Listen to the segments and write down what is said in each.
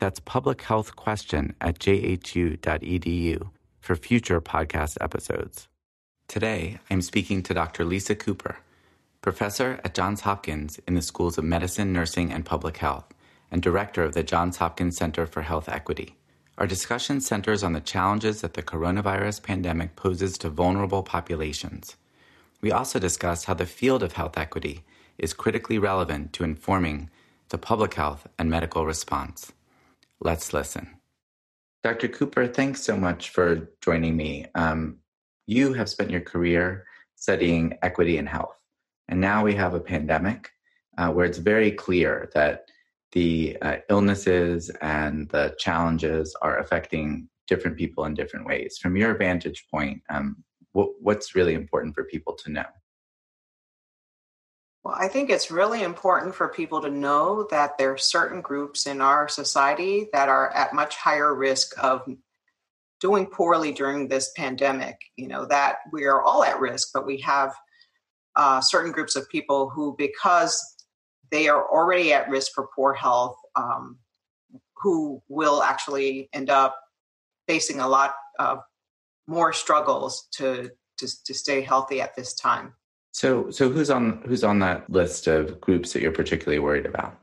That's publichealthquestion at jhu.edu for future podcast episodes. Today, I'm speaking to Dr. Lisa Cooper, professor at Johns Hopkins in the schools of medicine, nursing, and public health, and director of the Johns Hopkins Center for Health Equity. Our discussion centers on the challenges that the coronavirus pandemic poses to vulnerable populations we also discuss how the field of health equity is critically relevant to informing the public health and medical response. Let's listen. Dr. Cooper, thanks so much for joining me. Um, you have spent your career studying equity and health, and now we have a pandemic uh, where it's very clear that the uh, illnesses and the challenges are affecting different people in different ways. From your vantage point, um, what, what's really important for people to know? Well, I think it's really important for people to know that there are certain groups in our society that are at much higher risk of doing poorly during this pandemic. You know, that we are all at risk, but we have uh, certain groups of people who, because they are already at risk for poor health, um, who will actually end up facing a lot of more struggles to, to to stay healthy at this time. So so who's on who's on that list of groups that you're particularly worried about?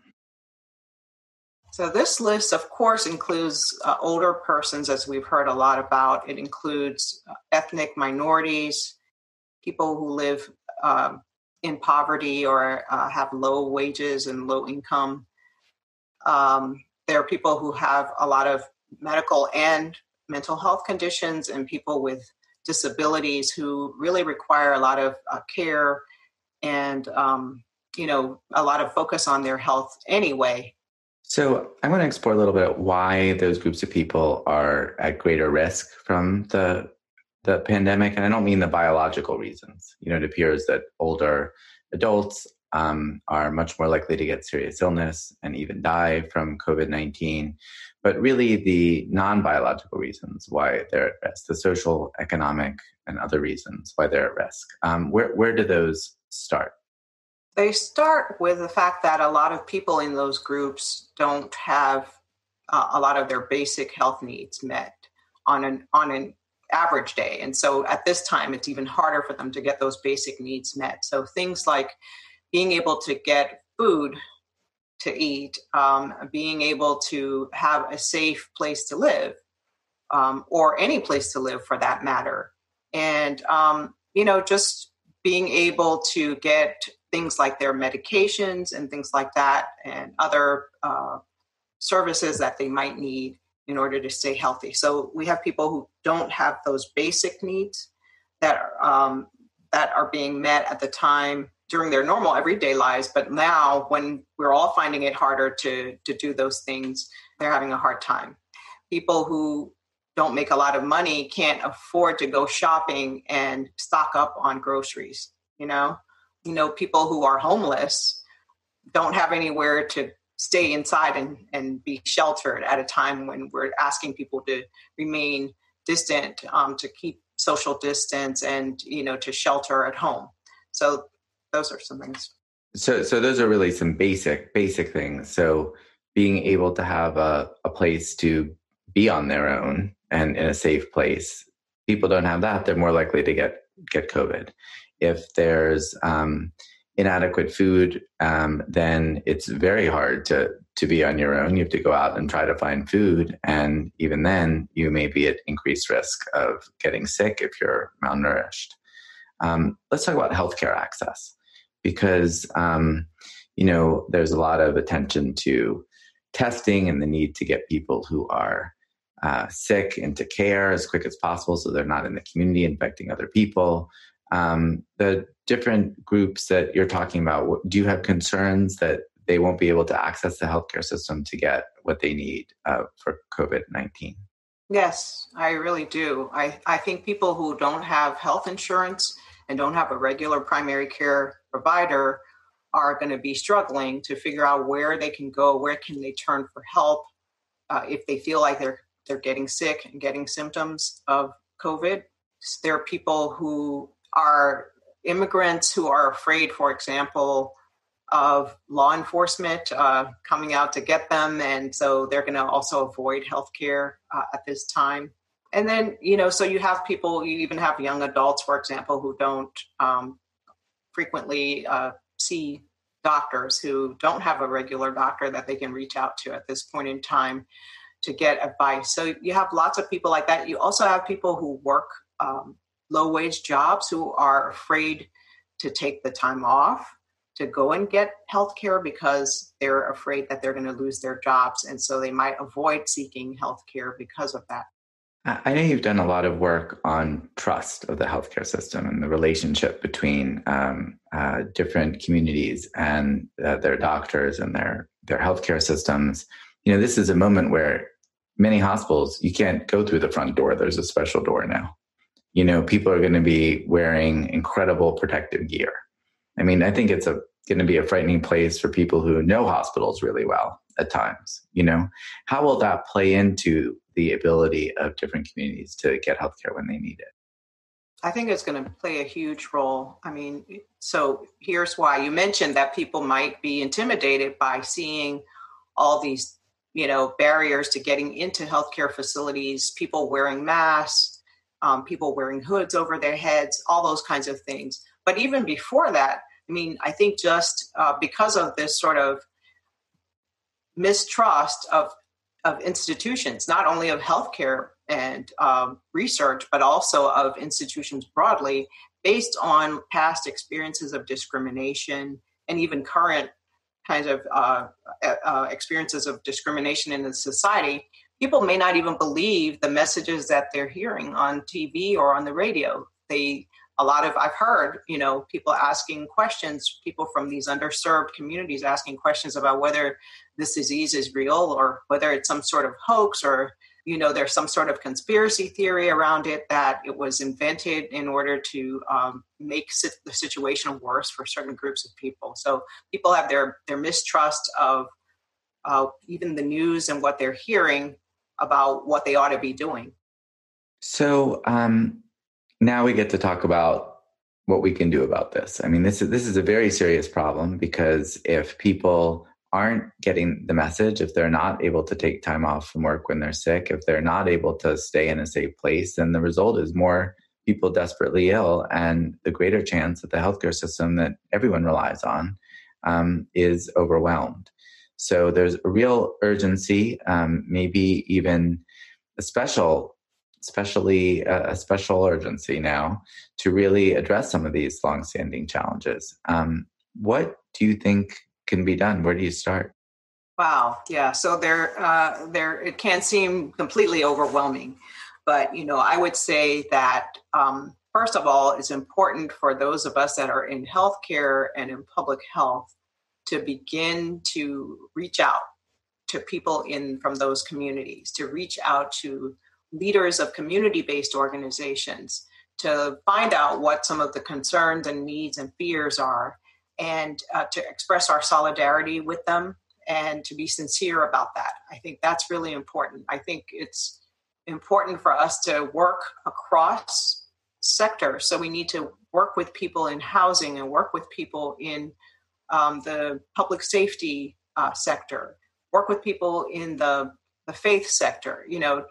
So this list, of course, includes uh, older persons, as we've heard a lot about. It includes uh, ethnic minorities, people who live um, in poverty or uh, have low wages and low income. Um, there are people who have a lot of medical and mental health conditions and people with disabilities who really require a lot of uh, care and um, you know a lot of focus on their health anyway. So i want to explore a little bit why those groups of people are at greater risk from the the pandemic and i don't mean the biological reasons. You know it appears that older adults um, are much more likely to get serious illness and even die from covid-19 but really the non biological reasons why they're at risk, the social, economic, and other reasons why they're at risk. Um, where, where do those start? They start with the fact that a lot of people in those groups don't have uh, a lot of their basic health needs met on an on an average day and so at this time it's even harder for them to get those basic needs met so things like being able to get food to eat, um, being able to have a safe place to live, um, or any place to live for that matter. And, um, you know, just being able to get things like their medications and things like that, and other uh, services that they might need in order to stay healthy. So we have people who don't have those basic needs that are, um, that are being met at the time during their normal everyday lives but now when we're all finding it harder to to do those things they're having a hard time. People who don't make a lot of money can't afford to go shopping and stock up on groceries you know? You know people who are homeless don't have anywhere to stay inside and, and be sheltered at a time when we're asking people to remain distant um, to keep social distance and you know to shelter at home. So those are some things. So, so those are really some basic, basic things. So, being able to have a, a place to be on their own and in a safe place. People don't have that; they're more likely to get get COVID. If there's um, inadequate food, um, then it's very hard to to be on your own. You have to go out and try to find food, and even then, you may be at increased risk of getting sick if you're malnourished. Um, let's talk about healthcare access because um, you know there's a lot of attention to testing and the need to get people who are uh, sick into care as quick as possible so they're not in the community infecting other people um, the different groups that you're talking about do you have concerns that they won't be able to access the healthcare system to get what they need uh, for COVID 19. Yes, I really do. I, I think people who don't have health insurance and don't have a regular primary care provider are going to be struggling to figure out where they can go, where can they turn for help uh, if they feel like they're they're getting sick and getting symptoms of COVID. There are people who are immigrants who are afraid, for example, of law enforcement uh, coming out to get them, and so they're going to also avoid healthcare uh, at this time. And then, you know, so you have people, you even have young adults, for example, who don't um, frequently uh, see doctors, who don't have a regular doctor that they can reach out to at this point in time to get advice. So you have lots of people like that. You also have people who work um, low wage jobs who are afraid to take the time off to go and get health care because they're afraid that they're going to lose their jobs. And so they might avoid seeking health care because of that. I know you've done a lot of work on trust of the healthcare system and the relationship between um, uh, different communities and uh, their doctors and their their healthcare systems. You know, this is a moment where many hospitals you can't go through the front door. There's a special door now. You know, people are going to be wearing incredible protective gear. I mean, I think it's a going to be a frightening place for people who know hospitals really well at times. You know, how will that play into the ability of different communities to get healthcare when they need it? I think it's going to play a huge role. I mean, so here's why you mentioned that people might be intimidated by seeing all these, you know, barriers to getting into healthcare facilities, people wearing masks, um, people wearing hoods over their heads, all those kinds of things. But even before that, I mean, I think just uh, because of this sort of mistrust of of institutions, not only of healthcare and um, research, but also of institutions broadly, based on past experiences of discrimination and even current kinds of uh, uh, experiences of discrimination in the society. People may not even believe the messages that they're hearing on TV or on the radio. They a lot of I've heard, you know, people asking questions, people from these underserved communities asking questions about whether this disease is real or whether it's some sort of hoax or you know there's some sort of conspiracy theory around it that it was invented in order to um, make the situation worse for certain groups of people. So people have their their mistrust of uh, even the news and what they're hearing about what they ought to be doing. So um, now we get to talk about what we can do about this. I mean, this is this is a very serious problem because if people aren't getting the message, if they're not able to take time off from work when they're sick, if they're not able to stay in a safe place, then the result is more people desperately ill and the greater chance that the healthcare system that everyone relies on um, is overwhelmed. So there's a real urgency, um, maybe even a special especially a, a, special urgency now to really address some of these longstanding challenges. Um, what do you think can be done? Where do you start? Wow, yeah. So there, uh, there, it can seem completely overwhelming, but you know, I would say that um, first of all, it's important for those of us that are in healthcare and in public health to begin to reach out to people in from those communities, to reach out to leaders of community based organizations to find out what some of the concerns and needs and fears are and uh, to express our solidarity with them and to be sincere about that. I think that's really important. I think it's important for us to work across sectors. So we need to work with people in housing and work with people in um, the public safety uh, sector, work with people in the the faith sector. You know,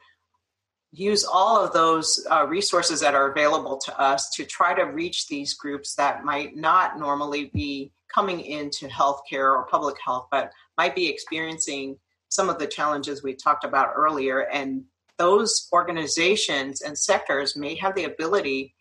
use all of those uh, resources that are available to us to try to reach these groups that might not normally be coming into healthcare or public health, but might be experiencing some of the challenges we talked about earlier. And those organizations and sectors may have the ability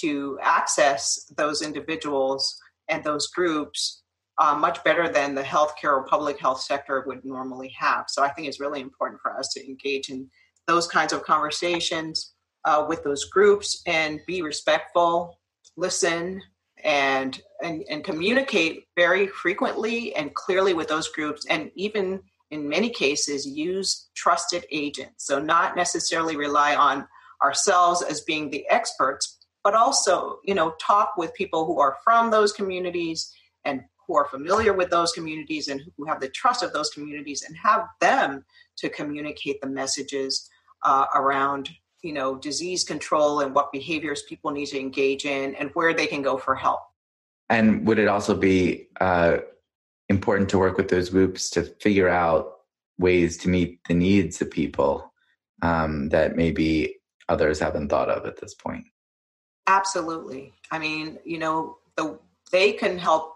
to access those individuals and those groups uh, much better than the healthcare or public health sector would normally have. So I think it's really important for us to engage in those kinds of conversations uh, with those groups and be respectful, listen, and and, and communicate very frequently and clearly with those groups and even in many cases use trusted agents. So not necessarily rely on ourselves as being the experts but also you know talk with people who are from those communities and who are familiar with those communities and who have the trust of those communities and have them to communicate the messages uh, around you know disease control and what behaviors people need to engage in and where they can go for help. And would it also be uh, important to work with those groups to figure out ways to meet the needs of people um, that maybe others haven't thought of at this point? Absolutely. I mean you know the they can help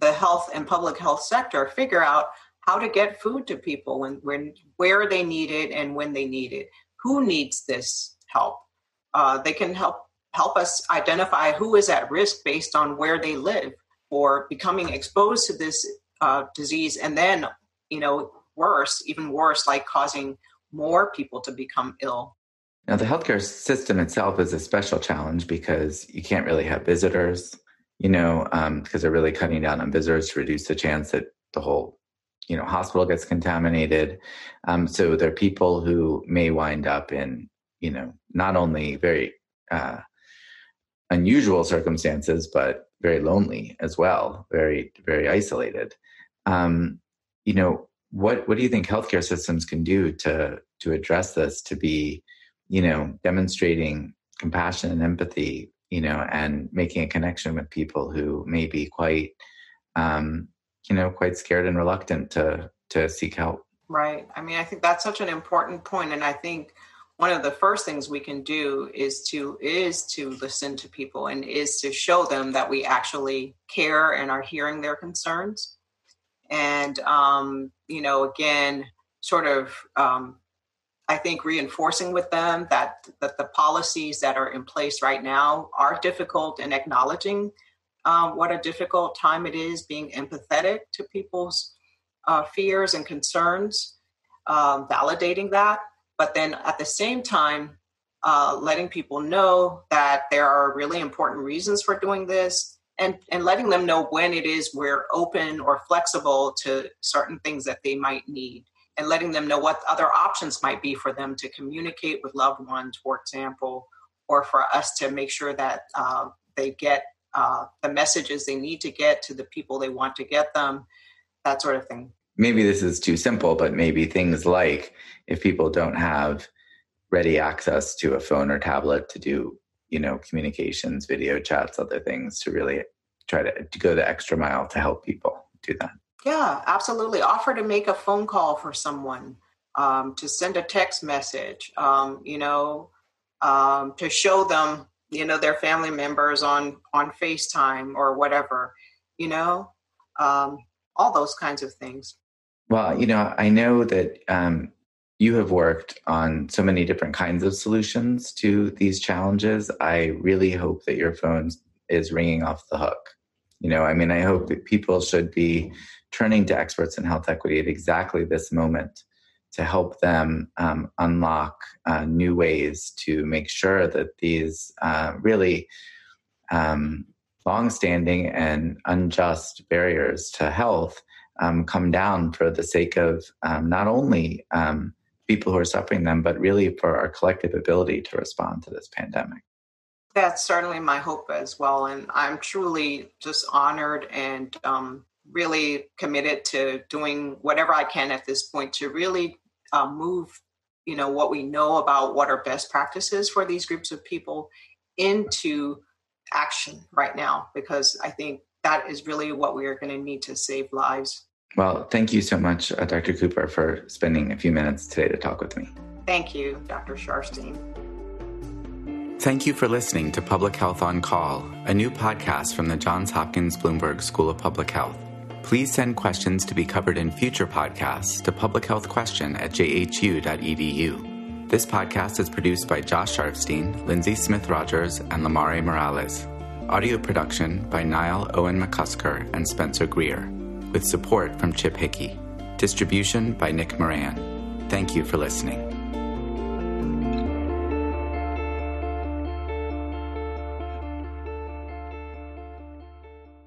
the health and public health sector figure out how to get food to people when, when where they need it and when they need it. Who needs this help? Uh, they can help help us identify who is at risk based on where they live or becoming exposed to this uh, disease. And then you know worse even worse like causing more people to become ill. Now the healthcare system itself is a special challenge because you can't really have visitors you know, um, because they're really cutting down on visitors to reduce the chance that the whole, you know, hospital gets contaminated. Um, so there are people who may wind up in, you know, not only very uh, unusual circumstances, but very lonely as well, very, very isolated. Um, you know, what what do you think healthcare systems can do to to address this? To be, you know, demonstrating compassion and empathy you know, and making a connection with people who may be quite, um, you know, quite scared and reluctant to to seek help. Right. I mean, I think that's such an important point, and I think one of the first things we can do is to is to listen to people and is to show them that we actually care and are hearing their concerns and um, you know again sort of um, I think reinforcing with them that that the policies that are in place right now are difficult and acknowledging um, what a difficult time it is, being empathetic to people's uh, fears and concerns, um, validating that, but then at the same time, uh, letting people know that there are really important reasons for doing this. And, and letting them know when it is we're open or flexible to certain things that they might need and letting them know what other options might be for them to communicate with loved ones, for example, or for us to make sure that uh, they get uh, the messages they need to get to the people they want to get them, that sort of thing. Maybe this is too simple, but maybe things like if people don't have ready access to a phone or tablet to do, you know, communications, video chats, other things to really try to, to go the extra mile to help people do that. Yeah, absolutely. Offer to make a phone call for someone, um, to send a text message, um, you know, um, to show them, you know, their family members on on FaceTime or whatever, you know, um, all those kinds of things. Well, you know, I know that um, you have worked on so many different kinds of solutions to these challenges. I really hope that your phone is ringing off the hook. You know, I mean, I hope that people should be turning to experts in health equity at exactly this moment to help them um, unlock uh, new ways to make sure that these uh, really um, long-standing and unjust barriers to health um, come down for the sake of um, not only um, people who are suffering them, but really for our collective ability to respond to this pandemic. That's certainly my hope as well, and I'm truly just honored and um, really committed to doing whatever I can at this point to really uh, move, you know, what we know about what are best practices for these groups of people into action right now, because I think that is really what we are going to need to save lives. Well, thank you so much, uh, Dr. Cooper, for spending a few minutes today to talk with me. Thank you, Dr. Sharfstein. Thank you for listening to Public Health on Call, a new podcast from the Johns Hopkins Bloomberg School of Public Health. Please send questions to be covered in future podcasts to publichealthquestion at jhu.edu. This podcast is produced by Josh Sharfstein, Lindsay Smith Rogers, and Lymari Morales. Audio production by Niall Owen McCusker and Spencer Greer, with support from Chip Hickey. Distribution by Nick Moran. Thank you for listening.